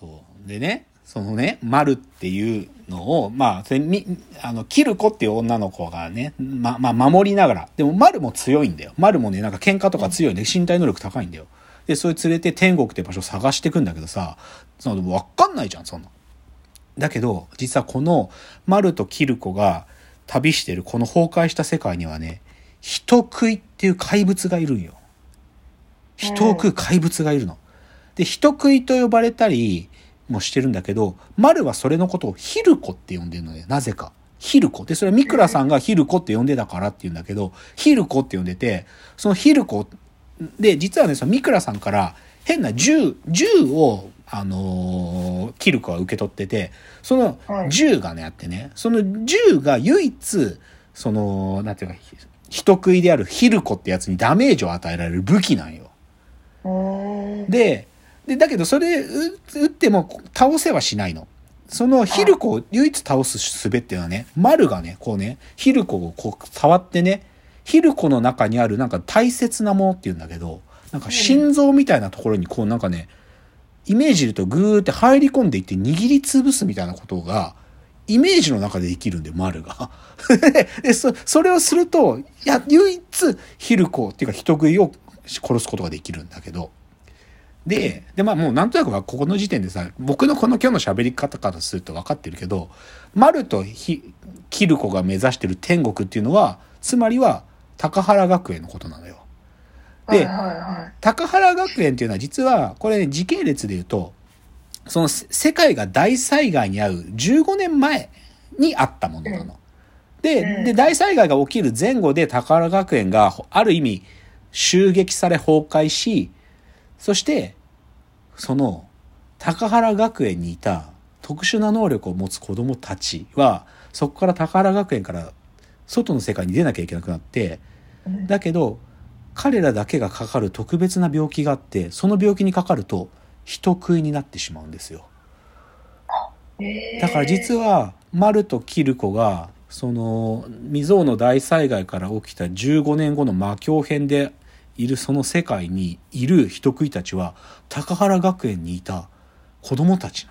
そう。でね、そのね、丸っていうのを、まあ、それみ、あの、キルコっていう女の子がね、ま、まあ、守りながら。でも、丸も強いんだよ。丸もね、なんか喧嘩とか強いね、身体能力高いんだよ。で、それ連れて天国って場所を探してくんだけどさ、その、わかんないじゃん、そんな。だけど、実はこの、丸とキルコが旅してるこの崩壊した世界にはね、人食いっていう怪物がいるんよ。人を食う怪物がいるの。で、人食いと呼ばれたりもしてるんだけど、丸はそれのことをヒルコって呼んでるのね、なぜか。ヒルコ。で、それはミクラさんがヒルコって呼んでたからって言うんだけど、ヒルコって呼んでて、そのヒルコで、実はね、そのミクラさんから変な銃、銃を、あのー、キルコは受け取ってて、その銃がね、あってね、その銃が唯一、その、なんていうか、人食いであるヒルコってやつにダメージを与えられる武器なんよ。で、で、だけどそれ撃っても倒せはしないの。そのヒルコを唯一倒す術っていうのはね、丸がね、こうね、ヒルコをこう触ってね、ヒルコの中にあるなんか大切なものっていうんだけど、なんか心臓みたいなところにこうなんかね、イメージで言うとグーって入り込んでいって握りつぶすみたいなことが、イメージの中でできるんで、丸が。で、そ、それをすると、いや、唯一、ヒルコっていうか人食いを殺すことができるんだけど。で、で、まあもうなんとなくはここの時点でさ、僕のこの今日の喋り方からすると分かってるけど、丸とひキルコが目指してる天国っていうのは、つまりは高原学園のことなのよ。で、高原学園っていうのは実は、これね、時系列で言うと、その世界が大災害に遭う15年前にあったものなの。で、で、大災害が起きる前後で高原学園がある意味襲撃され崩壊し、そして、その高原学園にいた特殊な能力を持つ子供たちは、そこから高原学園から外の世界に出なきゃいけなくなって、だけど、彼らだけがかかる特別な病気があって、その病気にかかると、人食いになってしまうんですよ。だから実は、マルとキルコが、その、未曾有の大災害から起きた15年後の魔境編でいるその世界にいる人食いたちは、高原学園にいた子供たち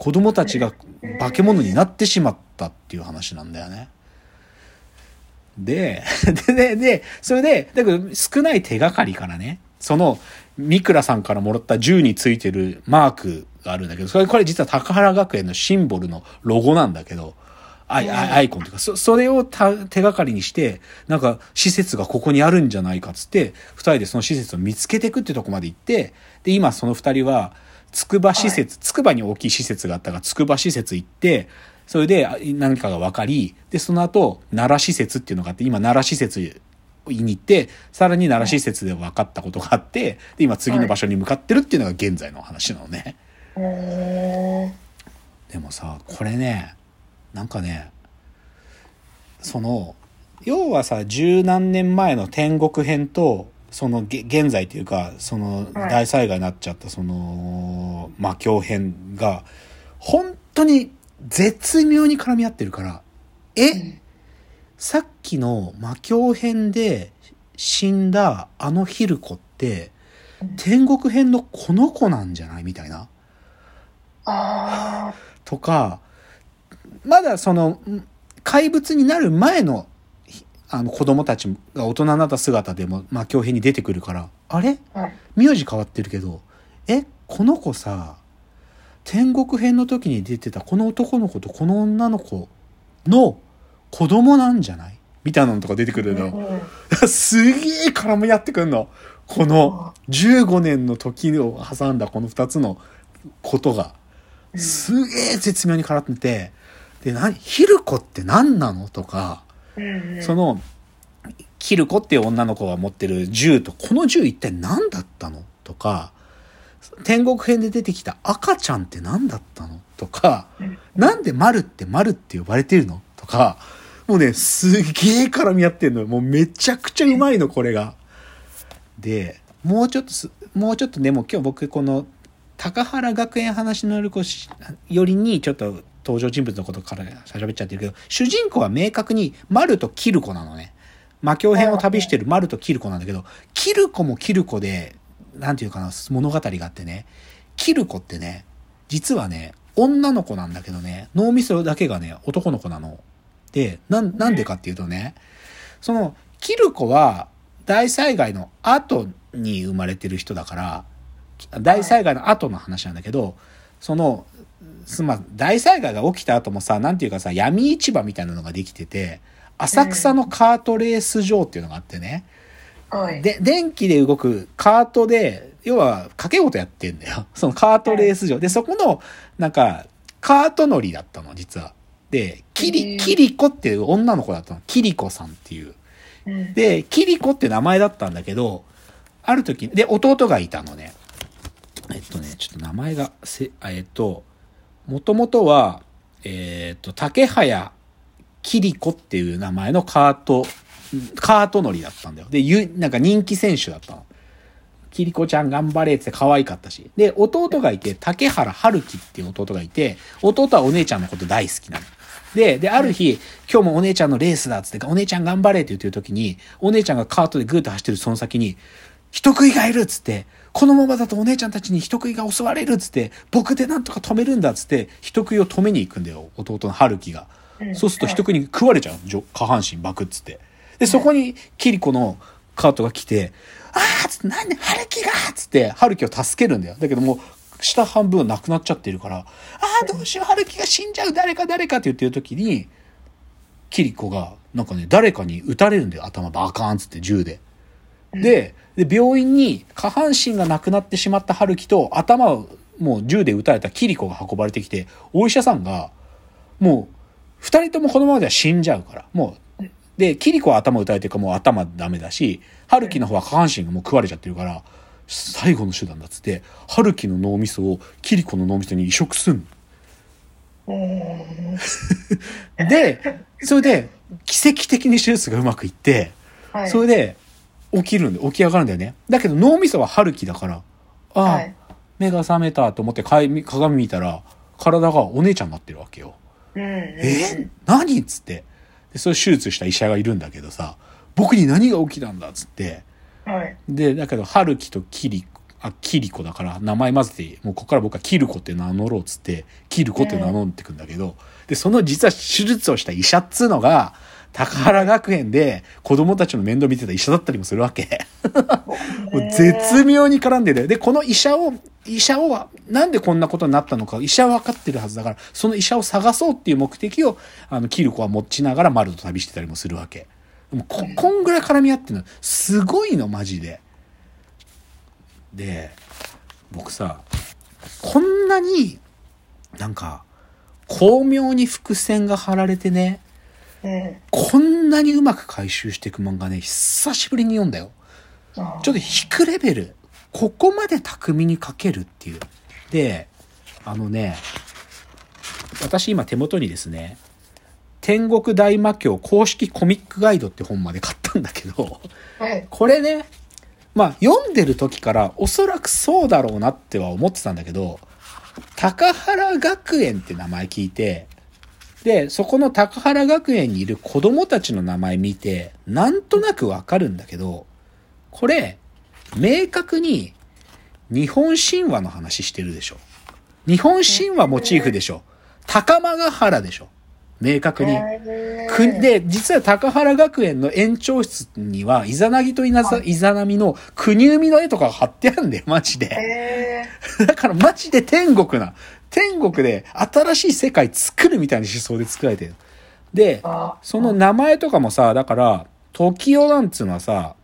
子供たちが化け物になってしまったっていう話なんだよね。で、で、で、で、それで、だけど少ない手がかりからね、その、ミクラさんからもらった銃についてるマークがあるんだけど、それ、これ実は高原学園のシンボルのロゴなんだけど、アイアイコンというか、そ、それを手がかりにして、なんか施設がここにあるんじゃないかっつって、二人でその施設を見つけていくってとこまで行って、で、今その二人は、筑波施設、筑波に大きい施設があったから、筑波施設行って、それで何かが分かり、で、その後、奈良施設っていうのがあって、今奈良施設に行って、さらに奈良施設で分かったことがあって、で、今次の場所に向かってるっていうのが現在の話なのね。でもさ、これね、なんかね、その、要はさ、十何年前の天国編と、その現在というか、その大災害になっちゃったその魔境編が、本当に絶妙に絡み合ってるから、え、さっきの魔境編で死んだあのヒルコって、天国編のこの子なんじゃない？みたいな。とか、まだその、怪物になる前の、あの子供たちが大人になった姿でも、まあ、強兵に出てくるから、あれ？名字変わってるけど、え、この子さ、天国編の時に出てたこの男の子とこの女の子の子供なんじゃない？みたいなのとか出てくるの。すげえ絡み合ってくんの。この15年の時を挟んだこの2つのことが。すげえ絶妙に絡ってて、で、何、ヒルコって何なのとか、その、キルコっていう女の子が持ってる銃と、この銃一体何だったのとか、天国編で出てきた赤ちゃんって何だったのとか、なんで丸って丸って呼ばれてるのとか、もうね、すげえ絡み合ってんのよ。もうめちゃくちゃうまいの、これが。で、もうちょっとす、もうちょっとね、もう今日僕この、高原学園話のよりにちょっと登場人物のことから喋っちゃってるけど、主人公は明確に丸とキルコなのね。魔境編を旅してる丸とキルコなんだけど、キルコもキルコで、なんていうかな、物語があってね、キルコってね、実はね、女の子なんだけどね、脳みそだけがね、男の子なの。で、なん、なんでかっていうとね、その、キルコは大災害の後に生まれてる人だから、大災害の後の話なんだけど、その、すまあ、大災害が起きた後もさ、なんていうかさ、闇市場みたいなのができてて、浅草のカートレース場っていうのがあってね、はい。で、電気で動くカートで、要は掛け事やってんだよ。そのカートレース場。で、そこの、なんか、カート乗りだったの、実は。で、キへリ、ーキリコっていう女の子だったの。キリコさんっていう。うんで、キリコって名前だったんだけど、ある時、で、弟がいたのね。えっとね、ちょっと名前が、せ、あえっと、もともとは、えっと、竹早キリコっていう名前のカート、カート乗りだったんだよ。で、ゆ、なんか人気選手だったの。キリコちゃん頑張れって可愛かったし。で、弟がいて、竹原春樹っていう弟がいて、弟はお姉ちゃんのこと大好きなの。で、で、ある日、今日もお姉ちゃんのレースだっつって、お姉ちゃん頑張れって言ってる時に、お姉ちゃんがカートでグーッと走ってるその先に、人食いがいるっつって、このままだとお姉ちゃんたちに人食いが襲われるっつって、僕でなんとか止めるんだっつって、人食いを止めに行くんだよ、弟の春樹が。うんそうすると人食いに食われちゃう下半身バクっつって。で、そこにキリコのカートが来て、あーっつって、なんで春樹がっつって、春樹を助けるんだよ。だけどもう、下半分はなくなっちゃってるから、ああ、どうしよう、春樹が死んじゃう、誰か誰かって言ってる時に、キリコが、なんかね、誰かに撃たれるんだよ、頭バカーンっつって銃で。で、で、病院に下半身がなくなってしまった春樹と頭をもう銃で撃たれたキリコが運ばれてきて、お医者さんが、もう、二人ともこのままでは死んじゃうから、もう、で、キリコは頭撃たれてるからもう頭ダメだし、春樹の方は下半身がもう食われちゃってるから、最後の手段だっつって、春樹の脳みそをキリコの脳みそに移植すん で、それで、奇跡的に手術がうまくいって、はい。それで、起きるんで、起き上がるんだよね。だけど脳みそは春樹だから、ああ、はい目が覚めたと思って鏡鏡見たら、体がお姉ちゃんになってるわけよ。うん。え？何？っつって。で、それ手術した医者がいるんだけどさ、僕に何が起きたんだ？っつって。はい。で、だけど、春樹とキリ、あ、キリコだから、名前混ぜて、もうここから僕はキルコって名乗ろうっつって、キルコって名乗ってくんだけど、で、その実は手術をした医者っつうのが、高原学園で子供たちの面倒見てた医者だったりもするわけ。もう絶妙に絡んでる。で、この医者を、医者を、なんでこんなことになったのか、医者は分かってるはずだから、その医者を探そうっていう目的を、あの、キルコは持ちながら丸と旅してたりもするわけ。でもこ、こんぐらい絡み合ってるの。すごいの、マジで。で、僕さ、こんなに、なんか、巧妙に伏線が張られてね、うん。こんなにうまく回収していく漫画ね、久しぶりに読んだよ。あちょっと引くレベル。ここまで巧みに書けるっていう。で、あのね、私今手元にですね、天国大魔教公式コミックガイドって本まで買ったんだけど、はい。これね、まあ読んでる時からおそらくそうだろうなっては思ってたんだけど、高原学園って名前聞いて、で、そこの高原学園にいる子供たちの名前見て、なんとなくわかるんだけど、これ、明確に日本神話の話してるでしょ。日本神話モチーフでしょ。高間ヶ原でしょ。明確に。くで、実は高原学園の園長室には、イザナギとイナザイザナミの国生みの絵とかが貼ってあるんだよ、マジで。え だからマジで天国な。天国で新しい世界作るみたいな思想で作られてる。でその名前とかもさ、だから、時代なんつうのはさ、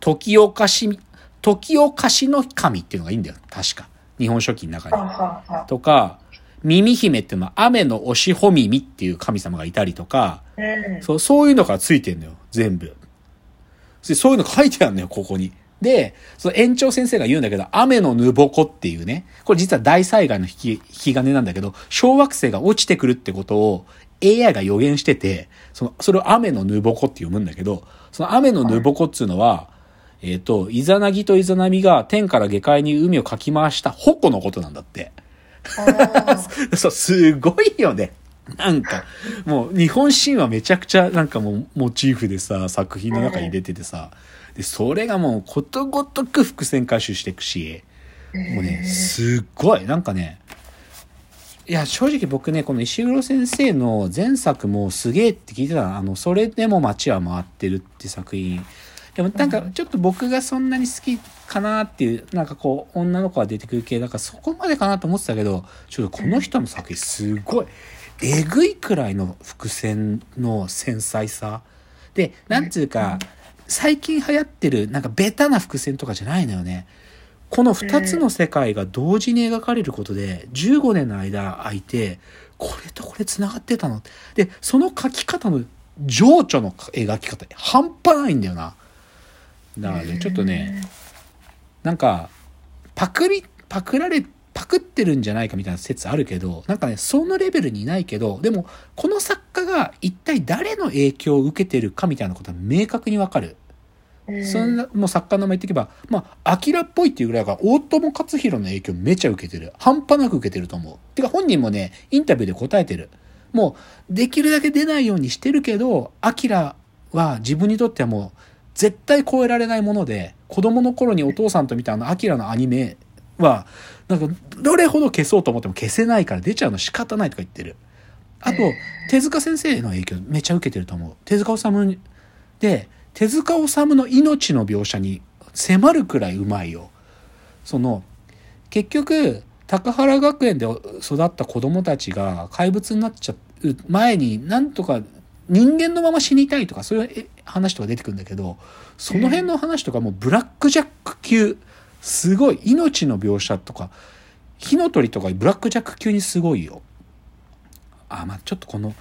時代かし、時代かしの神っていうのがいいんだよ、確か。日本書紀の中あ、に。とか、耳姫っていうのは雨の押しほ耳っていう神様がいたりとか、うん。そう、そういうのがついてんのよ、全部。でそういうの書いてあるのよ、ここに。で、その園長先生が言うんだけど、雨のぬぼこっていうね、これ実は大災害の引き、引き金なんだけど、小惑星が落ちてくるってことを AI が予言してて、その、それを雨のぬぼこって読むんだけど、その雨のぬぼこっつうのは、えっ、と、イザナギとイザナミが天から下界に海をかき回した矛のことなんだって。あ そう、すごいよね。なんか、もう日本神話めちゃくちゃなんかもうモチーフでさ、作品の中に入れててさ、で、それがもうことごとく伏線回収していくし、もうね、すっごい、なんかね、いや、正直僕ね、この石黒先生の前作もすげえって聞いてたのあの、それでも街は回ってるって作品。でもなんかちょっと僕がそんなに好きかなっていう、なんかこう、女の子が出てくる系、だからそこまでかなと思ってたけど、ちょっとこの人の作品すごい、えぐいくらいの伏線の繊細さ。で、なんつうか、最近流行ってる、なんかベタな伏線とかじゃないのよね。この2つの世界が同時に描かれることで、15年の間空いて、これとこれ繋がってたので、その書き方の情緒の描き方、半端ないんだよな。だからね、ちょっとね、なんか、パクリ、パクられ、パクってるんじゃないかみたいな説あるけど、なんかね、そのレベルにいないけど、でも、この作家が一体誰の影響を受けてるかみたいなことは明確にわかる。そんな、もう作家の名前言っていけば、まあ、アキラっぽいっていうぐらいが、大友克洋の影響めちゃ受けてる。半端なく受けてると思う。てか本人もね、インタビューで答えてる。もう、できるだけ出ないようにしてるけど、アキラは自分にとってはもう、絶対超えられないもので、子供の頃にお父さんと見たあのアキラのアニメは、なんか、どれほど消そうと思っても消せないから出ちゃうの仕方ないとか言ってる。あと、手塚先生の影響めちゃ受けてると思う。手塚治虫で、手塚治虫の命の描写に迫るくらいうまいよ。その、結局、高原学園で育った子供たちが怪物になっちゃう前になんとか人間のまま死にたいとかそういう話とか出てくるんだけどその辺の話とかもブラックジャック級すごい命の描写とか火の鳥とかブラックジャック級にすごいよ。あまあちょっとこの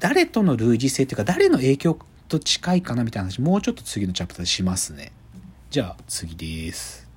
誰との類似性っていうか誰の影響と近いかなみたいな話もうちょっと次のチャプターでしますね。じゃあ次です。